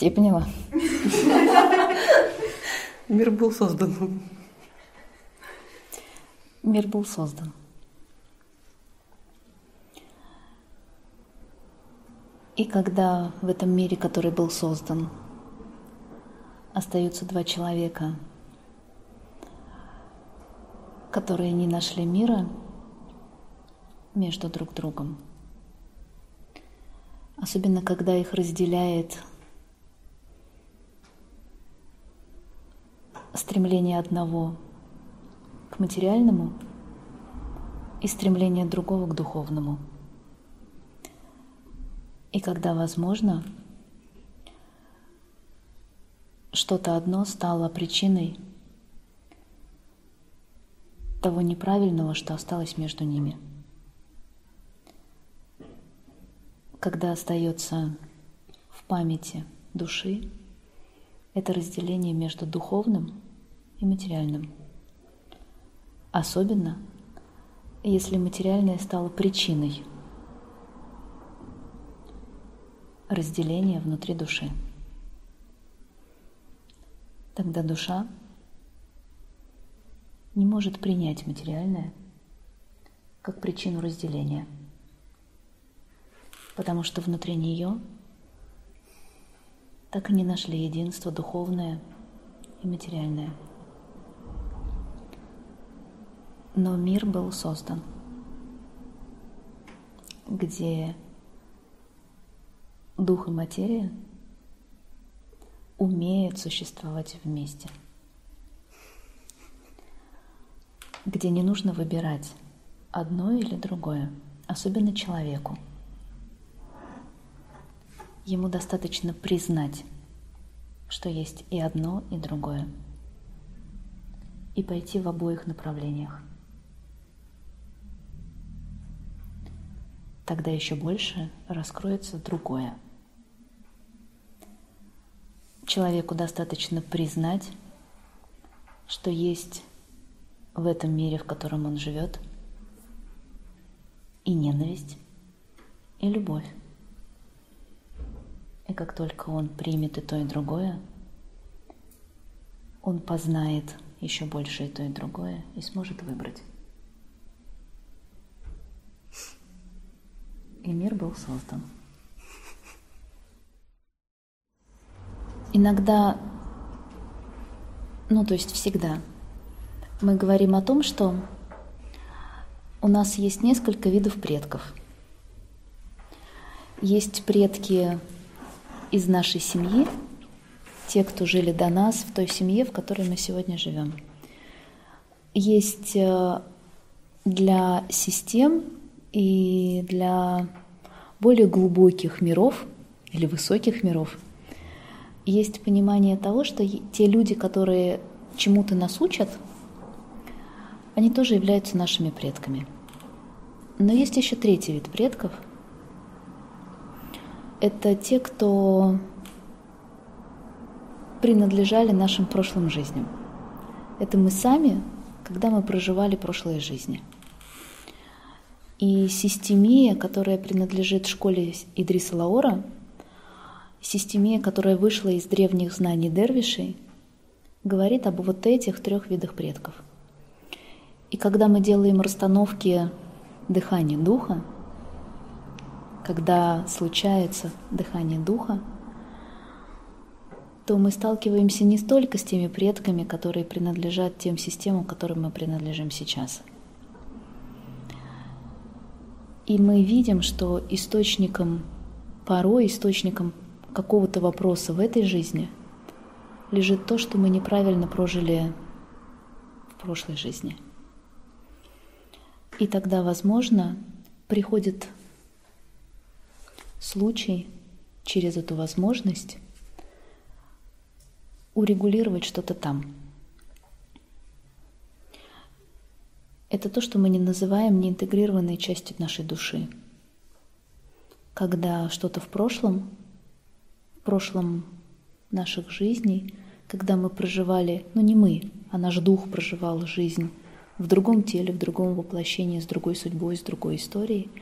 Ты поняла? Мир был создан. Мир был создан. И когда в этом мире, который был создан, остаются два человека, которые не нашли мира между друг другом, особенно когда их разделяет стремление одного к материальному и стремление другого к духовному. И когда возможно, что-то одно стало причиной того неправильного, что осталось между ними. Когда остается в памяти души это разделение между духовным и материальным. Особенно, если материальное стало причиной разделения внутри души. Тогда душа не может принять материальное как причину разделения, потому что внутри нее так и не нашли единство духовное и материальное. Но мир был создан, где дух и материя умеют существовать вместе, где не нужно выбирать одно или другое, особенно человеку – Ему достаточно признать, что есть и одно, и другое, и пойти в обоих направлениях. Тогда еще больше раскроется другое. Человеку достаточно признать, что есть в этом мире, в котором он живет, и ненависть, и любовь. И как только он примет и то, и другое, он познает еще больше и то, и другое и сможет выбрать. И мир был создан. Иногда, ну то есть всегда, мы говорим о том, что у нас есть несколько видов предков. Есть предки из нашей семьи, те, кто жили до нас в той семье, в которой мы сегодня живем. Есть э, для систем и для более глубоких миров или высоких миров есть понимание того, что те люди, которые чему-то нас учат, они тоже являются нашими предками. Но есть еще третий вид предков – это те, кто принадлежали нашим прошлым жизням. Это мы сами, когда мы проживали прошлые жизни. И системия, которая принадлежит школе Идриса Лаора, системия, которая вышла из древних знаний дервишей, говорит об вот этих трех видах предков. И когда мы делаем расстановки дыхания духа, когда случается дыхание духа, то мы сталкиваемся не столько с теми предками, которые принадлежат тем системам, которым мы принадлежим сейчас. И мы видим, что источником, порой источником какого-то вопроса в этой жизни лежит то, что мы неправильно прожили в прошлой жизни. И тогда, возможно, приходит случай через эту возможность урегулировать что-то там. Это то, что мы не называем неинтегрированной частью нашей души. Когда что-то в прошлом, в прошлом наших жизней, когда мы проживали, ну не мы, а наш дух проживал жизнь в другом теле, в другом воплощении, с другой судьбой, с другой историей –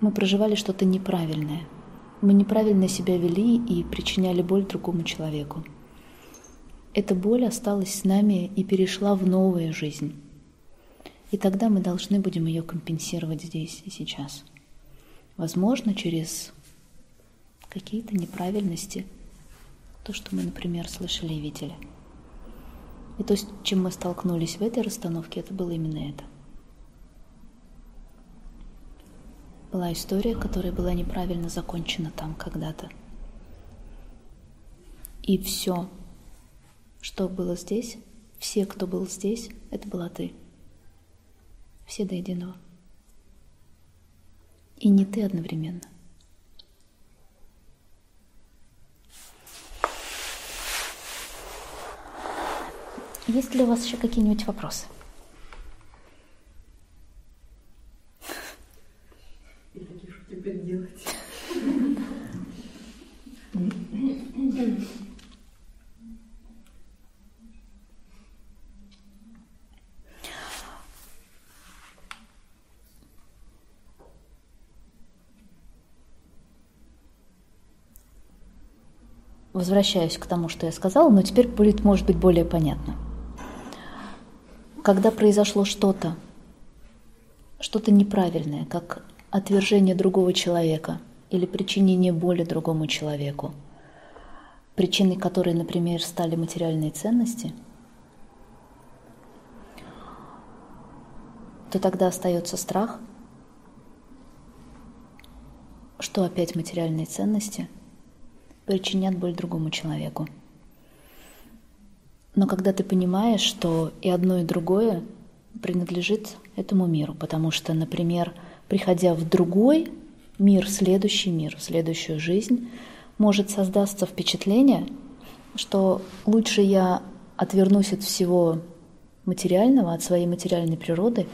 мы проживали что-то неправильное. мы неправильно себя вели и причиняли боль другому человеку. Эта боль осталась с нами и перешла в новую жизнь. И тогда мы должны будем ее компенсировать здесь и сейчас. Возможно, через какие-то неправильности, то, что мы, например, слышали и видели. И то, с чем мы столкнулись в этой расстановке, это было именно это. Была история, которая была неправильно закончена там когда-то. И все, что было здесь, все, кто был здесь, это была ты. Все до единого. И не ты одновременно. Есть ли у вас еще какие-нибудь вопросы? Возвращаюсь к тому, что я сказала, но теперь будет, может быть, более понятно. Когда произошло что-то, что-то неправильное, как отвержение другого человека или причинение боли другому человеку, причиной которой, например, стали материальные ценности, то тогда остается страх, что опять материальные ценности причинят боль другому человеку. Но когда ты понимаешь, что и одно, и другое принадлежит этому миру, потому что, например, приходя в другой мир, следующий мир, следующую жизнь, может создаться впечатление, что лучше я отвернусь от всего материального, от своей материальной природы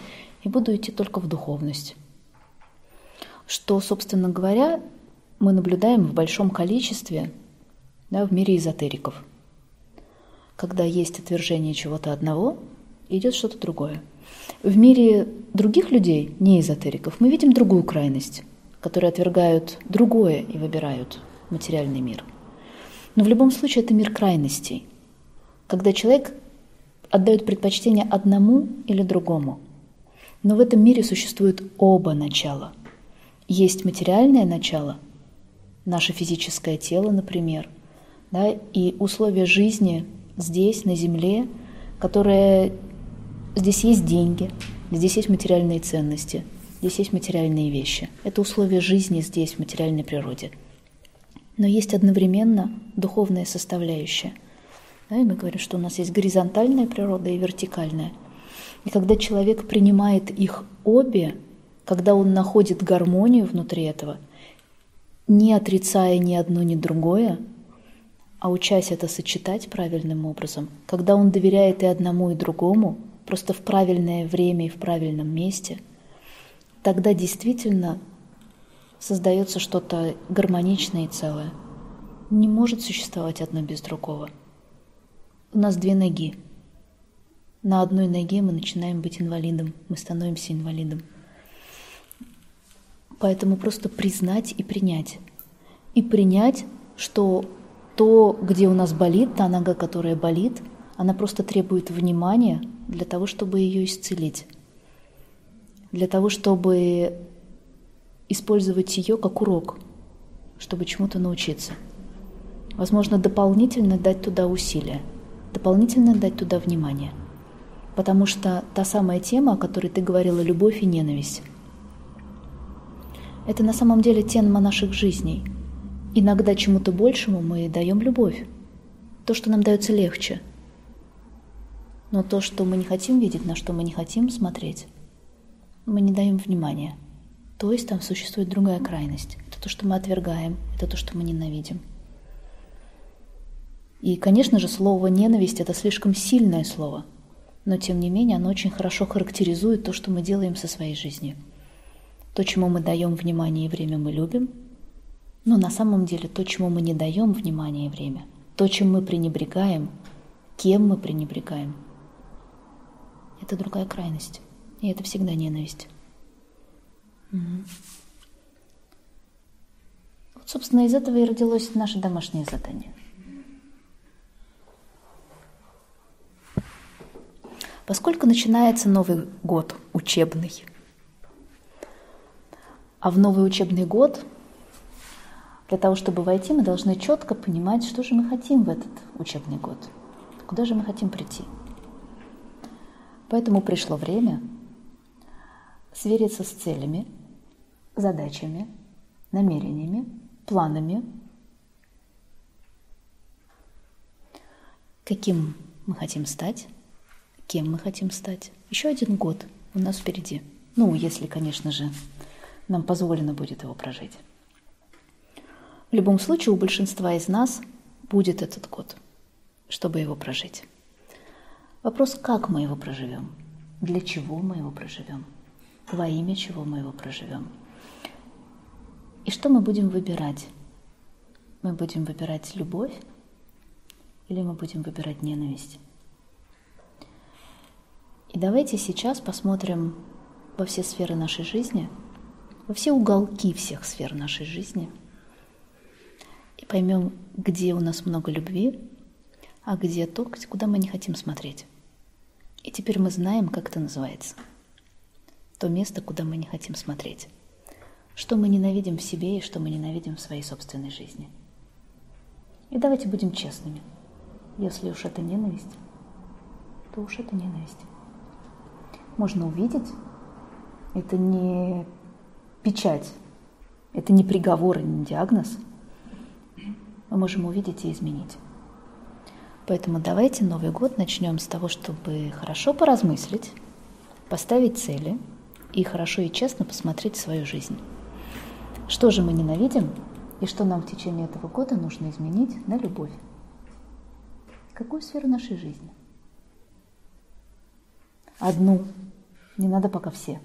и буду идти только в духовность. Что, собственно говоря, мы наблюдаем в большом количестве да, в мире эзотериков. Когда есть отвержение чего-то одного, идет что-то другое – в мире других людей, не эзотериков, мы видим другую крайность, которые отвергают другое и выбирают материальный мир. Но в любом случае это мир крайностей, когда человек отдает предпочтение одному или другому. Но в этом мире существуют оба начала. Есть материальное начало, наше физическое тело, например, да, и условия жизни здесь, на Земле, которые Здесь есть деньги, здесь есть материальные ценности, здесь есть материальные вещи. Это условия жизни здесь, в материальной природе. Но есть одновременно духовная составляющая. Да, и мы говорим, что у нас есть горизонтальная природа и вертикальная. И когда человек принимает их обе, когда он находит гармонию внутри этого, не отрицая ни одно, ни другое, а учась это сочетать правильным образом, когда он доверяет и одному, и другому – просто в правильное время и в правильном месте, тогда действительно создается что-то гармоничное и целое. Не может существовать одно без другого. У нас две ноги. На одной ноге мы начинаем быть инвалидом, мы становимся инвалидом. Поэтому просто признать и принять. И принять, что то, где у нас болит, та нога, которая болит, она просто требует внимания, для того, чтобы ее исцелить, для того, чтобы использовать ее как урок, чтобы чему-то научиться. Возможно, дополнительно дать туда усилия, дополнительно дать туда внимание. Потому что та самая тема, о которой ты говорила, любовь и ненависть, это на самом деле тема наших жизней. Иногда чему-то большему мы даем любовь, то, что нам дается легче – но то, что мы не хотим видеть, на что мы не хотим смотреть, мы не даем внимания. То есть там существует другая крайность. Это то, что мы отвергаем, это то, что мы ненавидим. И, конечно же, слово «ненависть» — это слишком сильное слово, но, тем не менее, оно очень хорошо характеризует то, что мы делаем со своей жизнью. То, чему мы даем внимание и время, мы любим, но на самом деле то, чему мы не даем внимания и время, то, чем мы пренебрегаем, кем мы пренебрегаем — это другая крайность. И это всегда ненависть. Угу. Вот, собственно, из этого и родилось наше домашнее задание. Поскольку начинается Новый год учебный, а в новый учебный год для того, чтобы войти, мы должны четко понимать, что же мы хотим в этот учебный год, куда же мы хотим прийти. Поэтому пришло время свериться с целями, задачами, намерениями, планами, каким мы хотим стать, кем мы хотим стать. Еще один год у нас впереди. Ну, если, конечно же, нам позволено будет его прожить. В любом случае, у большинства из нас будет этот год, чтобы его прожить. Вопрос, как мы его проживем, для чего мы его проживем, во имя чего мы его проживем. И что мы будем выбирать? Мы будем выбирать любовь или мы будем выбирать ненависть? И давайте сейчас посмотрим во все сферы нашей жизни, во все уголки всех сфер нашей жизни – и поймем, где у нас много любви, а где то, куда мы не хотим смотреть. И теперь мы знаем, как это называется. То место, куда мы не хотим смотреть. Что мы ненавидим в себе и что мы ненавидим в своей собственной жизни. И давайте будем честными. Если уж это ненависть, то уж это ненависть. Можно увидеть, это не печать, это не приговор и не диагноз – мы можем увидеть и изменить. Поэтому давайте Новый год начнем с того, чтобы хорошо поразмыслить, поставить цели и хорошо и честно посмотреть свою жизнь. Что же мы ненавидим и что нам в течение этого года нужно изменить на любовь? Какую сферу нашей жизни? Одну. Не надо пока все.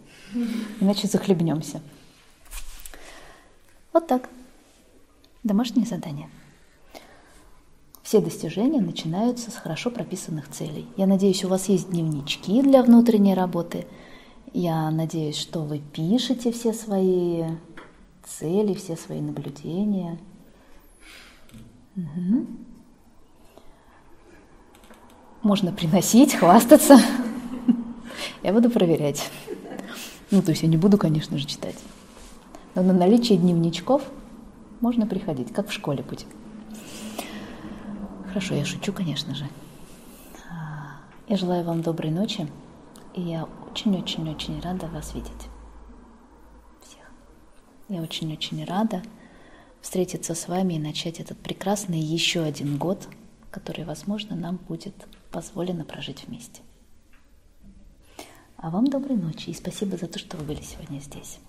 Иначе захлебнемся. Вот так. Домашнее задание. Все достижения начинаются с хорошо прописанных целей. Я надеюсь, у вас есть дневнички для внутренней работы. Я надеюсь, что вы пишете все свои цели, все свои наблюдения. Угу. Можно приносить, хвастаться. Я буду проверять. Ну, то есть я не буду, конечно же, читать. Но на наличие дневничков можно приходить, как в школе будет. Хорошо, я шучу, конечно же. Я желаю вам доброй ночи, и я очень-очень-очень рада вас видеть. Всех. Я очень-очень рада встретиться с вами и начать этот прекрасный еще один год, который, возможно, нам будет позволено прожить вместе. А вам доброй ночи и спасибо за то, что вы были сегодня здесь.